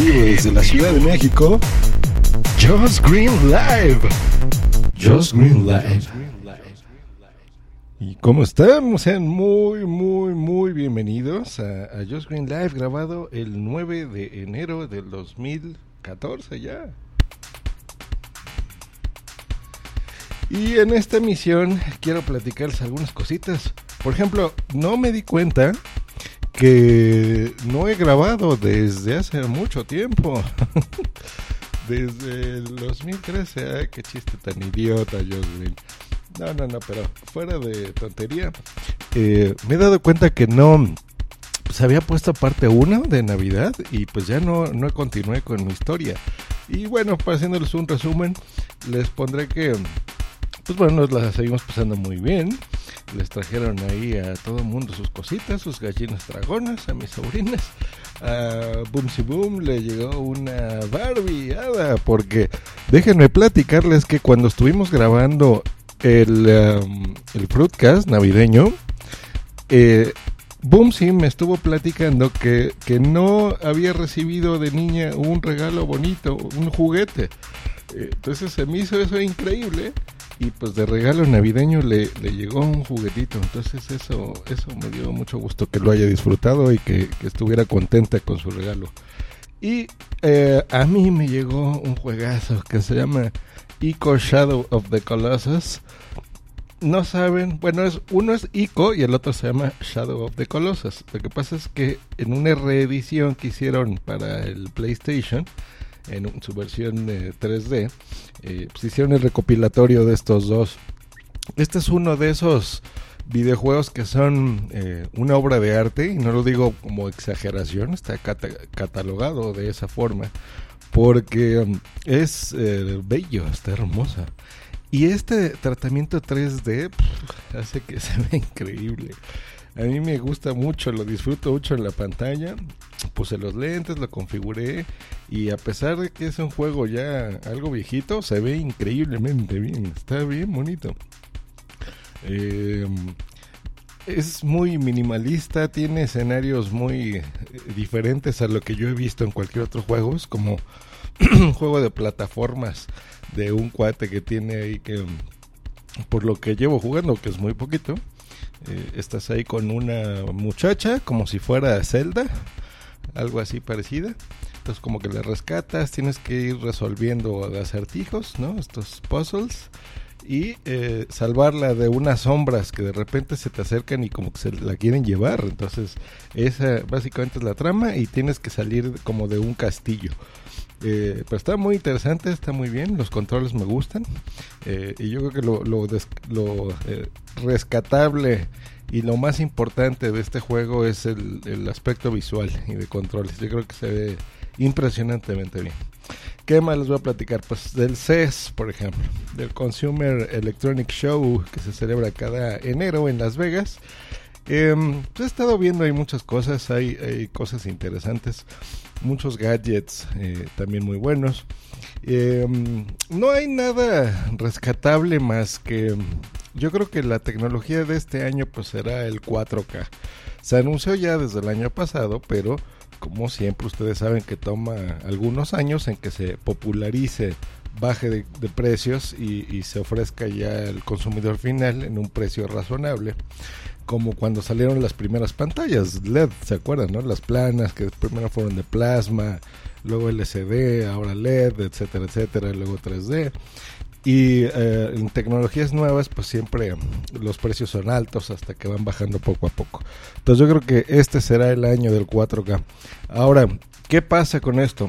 Vivo desde la Ciudad de México, Just Green Live. Just Green Live. ¿Y cómo están? Sean muy, muy, muy bienvenidos a, a Just Green Live, grabado el 9 de enero del 2014 ya. Y en esta emisión quiero platicarles algunas cositas. Por ejemplo, no me di cuenta que no he grabado desde hace mucho tiempo. desde el 2013. Ay, qué chiste tan idiota, Jocelyn. No, no, no, pero fuera de tontería. eh, me he dado cuenta que no se había puesto parte 1 de Navidad y pues ya no, no continué con mi historia. Y bueno, para haciéndoles un resumen, les pondré que, pues bueno, nos la seguimos pasando muy bien. Les trajeron ahí a todo mundo sus cositas, sus gallinas dragonas, a mis sobrinas. A Boomsy Boom le llegó una Barbie hada, porque déjenme platicarles que cuando estuvimos grabando el, um, el Fruitcast navideño, eh, Boomsy me estuvo platicando que, que no había recibido de niña un regalo bonito, un juguete. Eh, Entonces se me hizo eso increíble y pues de regalo navideño le, le llegó un juguetito. Entonces eso, eso me dio mucho gusto que lo haya disfrutado y que, que estuviera contenta con su regalo. Y eh, a mí me llegó un juegazo que se llama Ico Shadow of the Colossus. No saben, bueno, es uno es Ico y el otro se llama Shadow of the Colossus. Lo que pasa es que en una reedición que hicieron para el PlayStation, en su versión eh, 3D, eh, pues hicieron el recopilatorio de estos dos. Este es uno de esos videojuegos que son eh, una obra de arte, y no lo digo como exageración, está cata- catalogado de esa forma, porque um, es eh, bello, está hermosa. Y este tratamiento 3D pff, hace que se vea increíble. A mí me gusta mucho, lo disfruto mucho en la pantalla. Puse los lentes, lo configuré y a pesar de que es un juego ya algo viejito, se ve increíblemente bien. Está bien bonito. Eh, es muy minimalista, tiene escenarios muy eh, diferentes a lo que yo he visto en cualquier otro juego. Es como un juego de plataformas de un cuate que tiene ahí que, por lo que llevo jugando, que es muy poquito, eh, estás ahí con una muchacha como si fuera Zelda, algo así parecida. Entonces como que le rescatas, tienes que ir resolviendo acertijos, ¿no? Estos puzzles y eh, salvarla de unas sombras que de repente se te acercan y como que se la quieren llevar. Entonces, esa básicamente es la trama y tienes que salir como de un castillo. Eh, pero está muy interesante, está muy bien, los controles me gustan. eh, y yo creo que lo, lo, des- lo, eh, rescatable y lo más importante de este juego es el, el aspecto visual y de controles. Yo creo que se ve impresionantemente bien. ¿Qué más les voy a platicar? Pues del CES, por ejemplo, del Consumer Electronic Show que se celebra cada enero en Las Vegas. Eh, pues he estado viendo ahí muchas cosas, hay, hay cosas interesantes, muchos gadgets eh, también muy buenos. Eh, no hay nada rescatable más que yo creo que la tecnología de este año pues será el 4K. Se anunció ya desde el año pasado, pero como siempre ustedes saben que toma algunos años en que se popularice, baje de, de precios y, y se ofrezca ya al consumidor final en un precio razonable como cuando salieron las primeras pantallas LED, ¿se acuerdan? No? Las planas que primero fueron de plasma, luego LCD, ahora LED, etcétera, etcétera, luego 3D. Y eh, en tecnologías nuevas, pues siempre los precios son altos hasta que van bajando poco a poco. Entonces yo creo que este será el año del 4K. Ahora, ¿qué pasa con esto?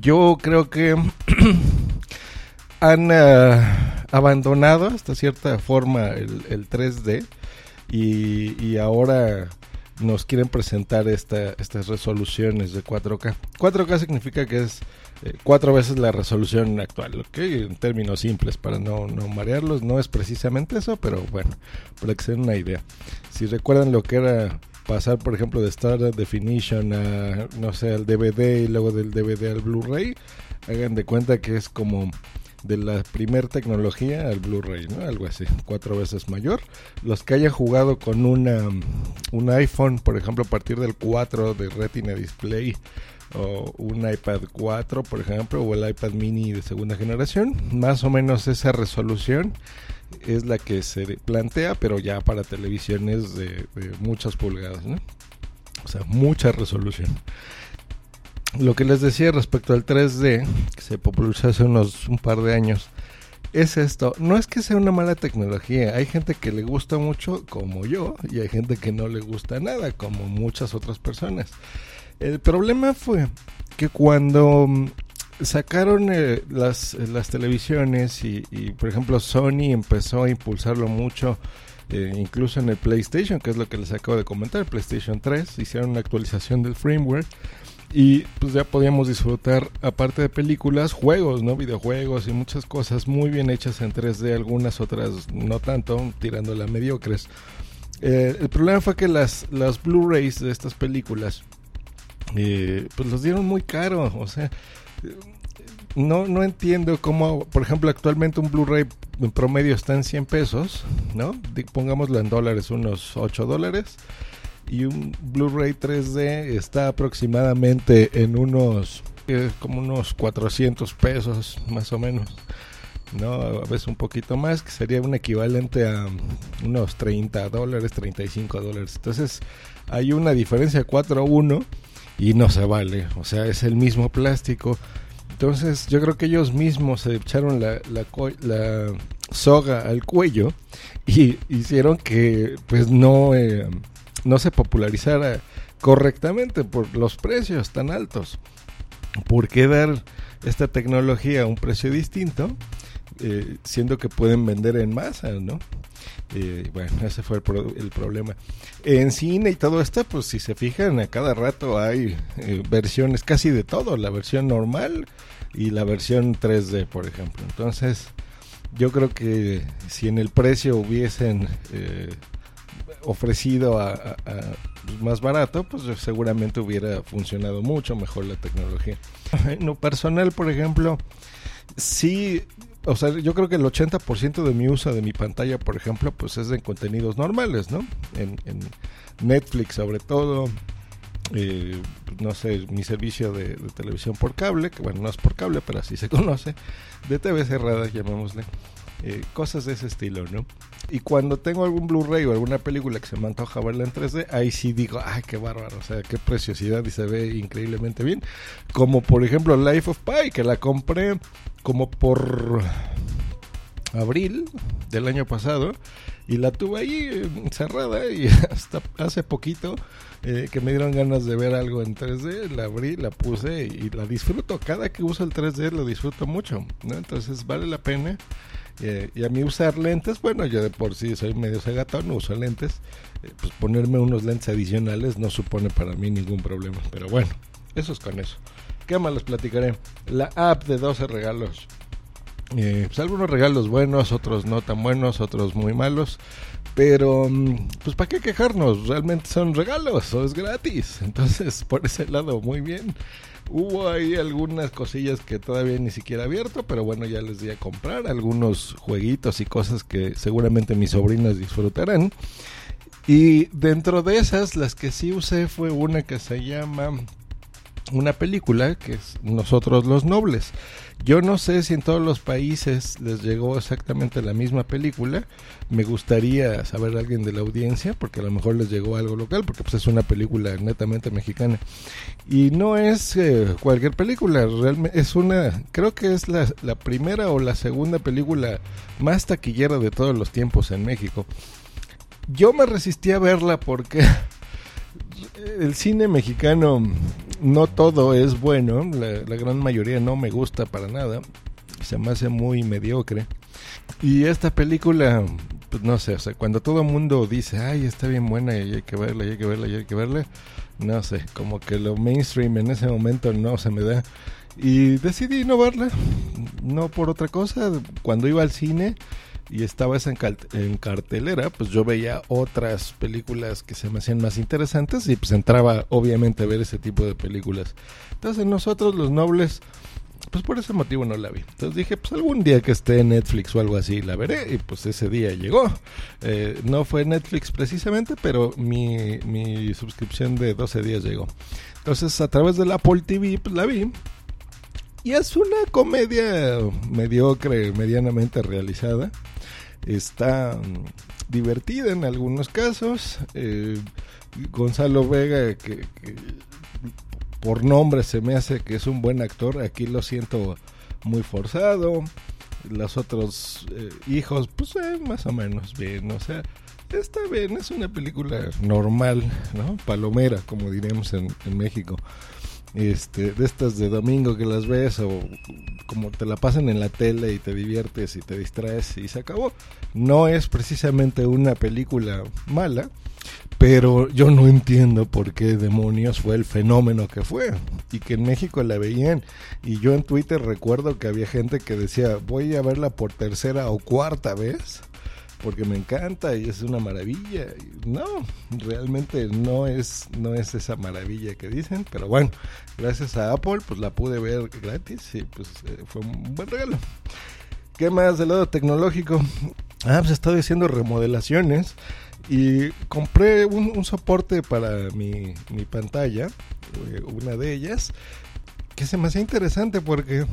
Yo creo que han eh, abandonado hasta cierta forma el 3D y, ahora nos quieren presentar esta, estas resoluciones de 4K. 4K significa que es eh, cuatro veces la resolución actual, ¿ok? En términos simples, para no, no marearlos, no es precisamente eso, pero bueno, para que se den una idea. Si recuerdan lo que era pasar, por ejemplo, de Star Definition a, no sé, al DVD y luego del DVD al Blu-ray, hagan de cuenta que es como de la primer tecnología al Blu-ray, ¿no? Algo así, cuatro veces mayor. Los que hayan jugado con una, un iPhone, por ejemplo, a partir del 4 de Retina Display, o un iPad 4, por ejemplo, o el iPad mini de segunda generación, más o menos esa resolución es la que se plantea, pero ya para televisiones de, muchas pulgadas. O sea, mucha resolución. Lo que les decía respecto al 3D, que se popularizó hace unos un par de años, es esto. No es que sea una mala tecnología. Hay gente que le gusta mucho, como yo, y hay gente que no le gusta nada, como muchas otras personas. El problema fue que cuando mm, sacaron eh, las, las televisiones y, y, por ejemplo, Sony empezó a impulsarlo mucho. Eh, incluso en el PlayStation, que es lo que les acabo de comentar, PlayStation 3, hicieron una actualización del firmware y pues ya podíamos disfrutar, aparte de películas, juegos, ¿no? Videojuegos y muchas cosas muy bien hechas en 3D, algunas otras no tanto, tirándola mediocres. Eh, el problema fue que las, las Blu-rays de estas películas, eh, pues los dieron muy caro, o sea, no, no entiendo cómo, por ejemplo, actualmente un Blu-ray en promedio está en 100 pesos, ¿no? Pongámoslo en dólares, unos 8 dólares y un Blu-ray 3D está aproximadamente en unos eh, como unos 400 pesos más o menos. No a veces un poquito más que sería un equivalente a unos 30 dólares 35 dólares. Entonces hay una diferencia de 4 a 1 y no se vale. O sea es el mismo plástico. Entonces yo creo que ellos mismos se echaron la, la, la soga al cuello y hicieron que pues no eh, no se popularizara correctamente por los precios tan altos. ¿Por qué dar esta tecnología a un precio distinto? Eh, siendo que pueden vender en masa, ¿no? Eh, bueno, ese fue el, pro el, problema. En cine y todo esto, pues si se fijan, a cada rato hay eh, versiones casi de todo, la versión normal y la versión 3D, por ejemplo. Entonces, yo creo que si en el precio hubiesen eh, ofrecido a, a, a, más barato, pues seguramente hubiera funcionado mucho mejor la tecnología. En lo personal, por ejemplo, sí, o sea, yo creo que el 80% de mi uso de mi pantalla, por ejemplo, pues es de contenidos normales, ¿no? En, en Netflix sobre todo, eh, no sé, mi servicio de, de, televisión por cable, que bueno, no es por cable, pero así se conoce, de TV cerrada, llamémosle. Eh, cosas de ese estilo, ¿no? Y cuando tengo algún Blu-ray o alguna película que se me antoja verla en 3D, ahí sí digo, ay, qué bárbaro, o sea, qué preciosidad y se ve increíblemente bien. Como por ejemplo Life of Pi, que la compré como por abril del año pasado y la tuve ahí encerrada y hasta hace poquito eh, que me dieron ganas de ver algo en 3D, la abrí, la puse y, y la disfruto. Cada que uso el 3D lo disfruto mucho, ¿no? Entonces vale la pena. Eh, y a mí usar lentes, bueno, yo de por sí soy medio cegatón, uso lentes. Eh, pues ponerme unos lentes adicionales no supone para mí ningún problema. Pero bueno, eso es con eso. ¿Qué más les platicaré? La app de 12 regalos. Eh, pues algunos regalos buenos, otros no tan buenos, otros muy malos. Pero, pues, ¿para qué quejarnos? Realmente son regalos, o es gratis. Entonces, por ese lado, muy bien. Hubo ahí algunas cosillas que todavía ni siquiera abierto, pero bueno, ya les di a comprar algunos jueguitos y cosas que seguramente mis sobrinas disfrutarán. Y dentro de esas, las que sí usé fue una que se llama una película que es Nosotros los Nobles. Yo no sé si en todos los países les llegó exactamente la misma película. Me gustaría saber a alguien de la audiencia, porque a lo mejor les llegó algo local, porque pues es una película netamente mexicana. Y no es eh, cualquier película, realmente es una, creo que es la, la primera o la segunda película más taquillera de todos los tiempos en México. Yo me resistí a verla porque el cine mexicano no todo es bueno, la, gran mayoría no me gusta para nada, se me hace muy mediocre. Y esta película pues no sé, o sea, cuando todo el mundo dice, ay, está bien buena y hay que verla, y hay que verla, y hay que verla, no sé, como que lo mainstream en ese momento no se me da. Y decidí no verla, no por otra cosa. Cuando iba al cine y estaba esa en, cartelera, pues yo veía otras películas que se me hacían más interesantes y pues entraba obviamente a ver ese tipo de películas. Entonces nosotros los nobles, pues por ese motivo no la vi. Entonces dije, pues algún día que esté en Netflix o algo así la veré y pues ese día llegó. Eh, no fue Netflix precisamente, pero mi, mi suscripción de 12 días llegó. Entonces a través del Apple TV pues la vi y es una comedia mediocre, medianamente realizada. Está mm, divertida en algunos casos. Eh, Gonzalo Vega, que, por nombre se me hace que es un buen actor, aquí lo siento muy forzado. Los otros eh, hijos, pues eh, más o menos bien, o sea, está bien, es una película normal, ¿no? Palomera, como diremos en, en México este, de estas de domingo que las ves o como te la pasan en la tele y te diviertes y te distraes y se acabó. No es precisamente una película mala, pero yo no entiendo por qué demonios fue el fenómeno que fue y que en México la veían y yo en Twitter recuerdo que había gente que decía voy a verla por tercera o cuarta vez porque me encanta y es una maravilla. No, realmente no es, no es esa maravilla que dicen, pero bueno, gracias a Apple pues la pude ver gratis y pues eh, fue un buen regalo. ¿Qué más del lado tecnológico? Ah, pues he estado haciendo remodelaciones y compré un, soporte para mi, mi pantalla, eh, una de ellas, que se me hacía interesante porque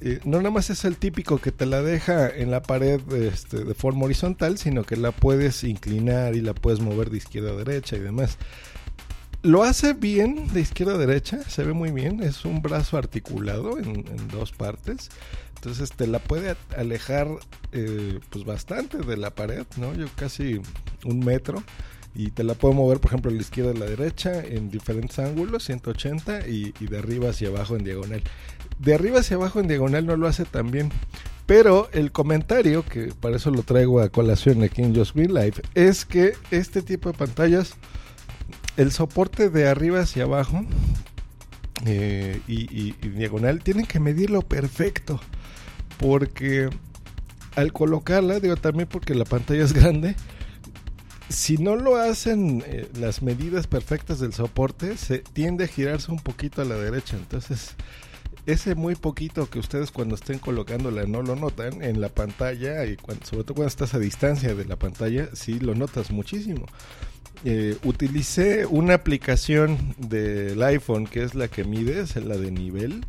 eh, no nada más es el típico que te la deja en la pared este, de forma horizontal, sino que la puedes inclinar y la puedes mover de izquierda a derecha y demás. Lo hace bien de izquierda a derecha, se ve muy bien, es un brazo articulado en, dos partes, entonces te la puede alejar eh, pues bastante de la pared, ¿no? Yo casi un metro y te la puedo mover por ejemplo a la izquierda a la derecha en diferentes ángulos 180 y, de arriba hacia abajo en diagonal. De arriba hacia abajo en diagonal no lo hace tan bien pero el comentario que para eso lo traigo a colación aquí en Just Green Life es que este tipo de pantallas el soporte de arriba hacia abajo eh, y, y diagonal tienen que medirlo perfecto porque al colocarla digo también porque la pantalla es grande si no lo hacen eh, las medidas perfectas del soporte, se tiende a girarse un poquito a la derecha. Entonces, ese muy poquito que ustedes cuando estén colocándola no lo notan en la pantalla y sobre todo cuando estás a distancia de la pantalla, sí lo notas muchísimo. Eh, utilicé una aplicación del iPhone que es la que mide, es la de nivel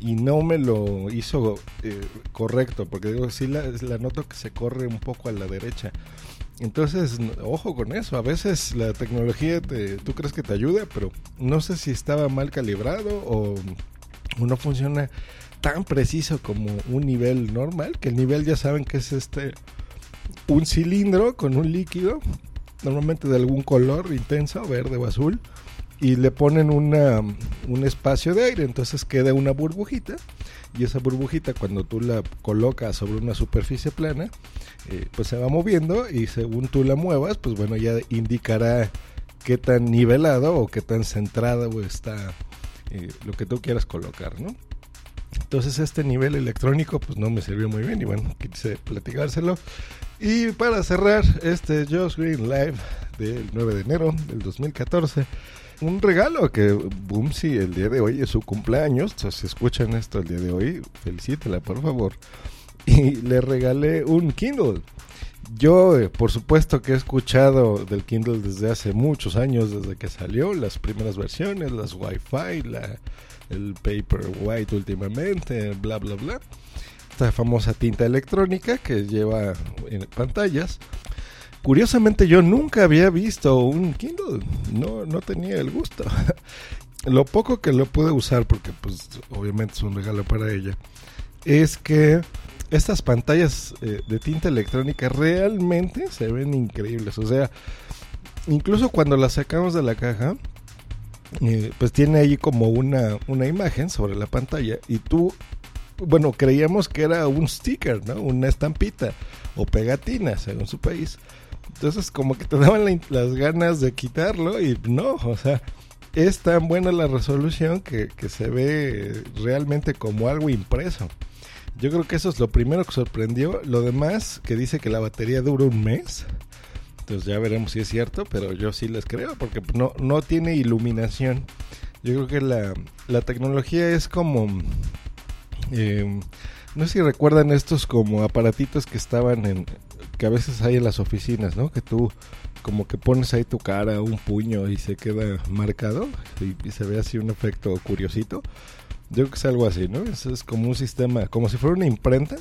y no me lo hizo eh, correcto porque digo sí la, la noto que se corre un poco a la derecha entonces, ojo con eso. A veces la tecnología te, tú crees que te ayuda, pero no sé si estaba mal calibrado o, no funciona tan preciso como un nivel normal. Que el nivel ya saben que es este un cilindro con un líquido, normalmente de algún color intenso, verde o azul, y le ponen una, un espacio de aire. Entonces queda una burbujita y esa burbujita cuando tú la colocas sobre una superficie plana, eh, pues se va moviendo y según tú la muevas, pues bueno, ya indicará qué tan nivelado o qué tan centrado está eh, lo que tú quieras colocar, ¿no? Entonces este nivel electrónico pues no me sirvió muy bien y bueno, quise platicárselo. Y para cerrar este Josh Green Live del 9 de enero del 2014, un regalo que Boomsy el día de hoy es su cumpleaños. Si escuchan esto el día de hoy, felicítela por favor. Y le regalé un Kindle. Yo, eh, por supuesto que he escuchado del Kindle desde hace muchos años, desde que salió, las primeras versiones, las Wi-Fi, la, el Paper White últimamente, bla, bla, bla. Esta famosa tinta electrónica que lleva pantallas. Curiosamente yo nunca había visto un Kindle, no, no tenía el gusto. lo poco que lo pude usar, porque pues obviamente es un regalo para ella, es que estas pantallas eh, de tinta electrónica realmente se ven increíbles. O sea, incluso cuando las sacamos de la caja, eh, pues tiene ahí como una, una imagen sobre la pantalla y tú bueno, creíamos que era un sticker, ¿no? Una estampita o pegatina, según su país. Entonces, como que te daban las ganas de quitarlo y no, o sea, es tan buena la resolución que, que se ve realmente como algo impreso. Yo creo que eso es lo primero que sorprendió. Lo demás, que dice que la batería dura un mes. Entonces ya veremos si es cierto, pero yo sí les creo porque no, no tiene iluminación. Yo creo que la, la tecnología es como... Eh, no sé si recuerdan estos como aparatitos que estaban en... que a veces hay en las oficinas, ¿no? Que tú como que pones ahí tu cara, un puño y se queda marcado y, y se ve así un efecto curiosito. Yo creo que es algo así, ¿no? Es, como un sistema, como si fuera una imprenta.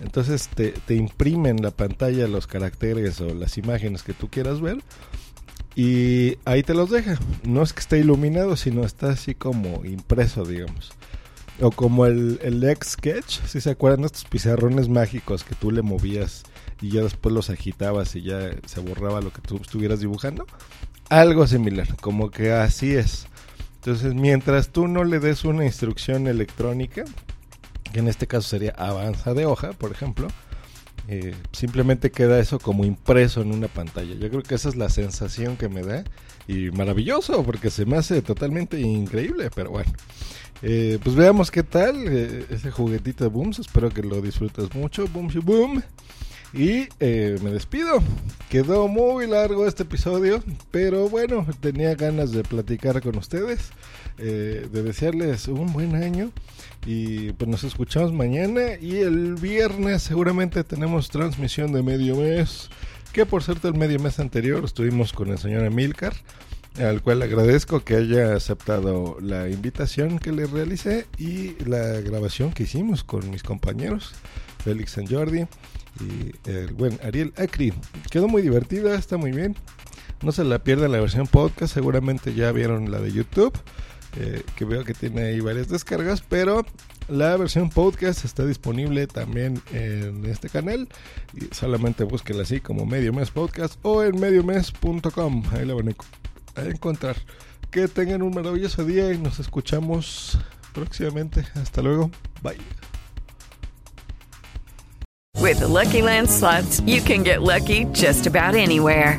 Entonces te, te imprimen la pantalla los caracteres o las imágenes que tú quieras ver y ahí te los deja. No es que esté iluminado, sino está así como impreso, digamos. O como el, el X Sketch, si se acuerdan estos pizarrones mágicos que tú le movías y ya después los agitabas y ya se borraba lo que tú estuvieras dibujando. Algo similar, como que así es. Entonces, mientras tú no le des una instrucción electrónica, que en este caso sería avanza de hoja, por ejemplo, eh, simplemente queda eso como impreso en una pantalla. Yo creo que esa es la sensación que me da y maravilloso porque se me hace totalmente increíble, pero bueno. Eh, pues veamos qué tal eh, ese juguetito de Booms. Espero que lo disfrutes mucho. Boom, boom. Y eh, me despido. Quedó muy largo este episodio, pero bueno, tenía ganas de platicar con ustedes, eh, de desearles un buen año. Y pues nos escuchamos mañana y el viernes seguramente tenemos transmisión de medio mes. Que por cierto, el medio mes anterior estuvimos con el señor Emilcar, al cual agradezco que haya aceptado la invitación que le realicé y la grabación que hicimos con mis compañeros, Félix y Jordi y el buen Ariel Acri. Quedó muy divertida, está muy bien. No se la pierdan la versión podcast, seguramente ya vieron la de YouTube, eh, que veo que tiene ahí varias descargas, pero la versión podcast está disponible también en este canal. Y solamente búsquenla así como Medio Mes Podcast o en mediomes.com. Ahí la van a encontrar. Que tengan un maravilloso día y nos escuchamos próximamente. Hasta luego. Bye. With the Lucky Land slots, you can get lucky just about anywhere.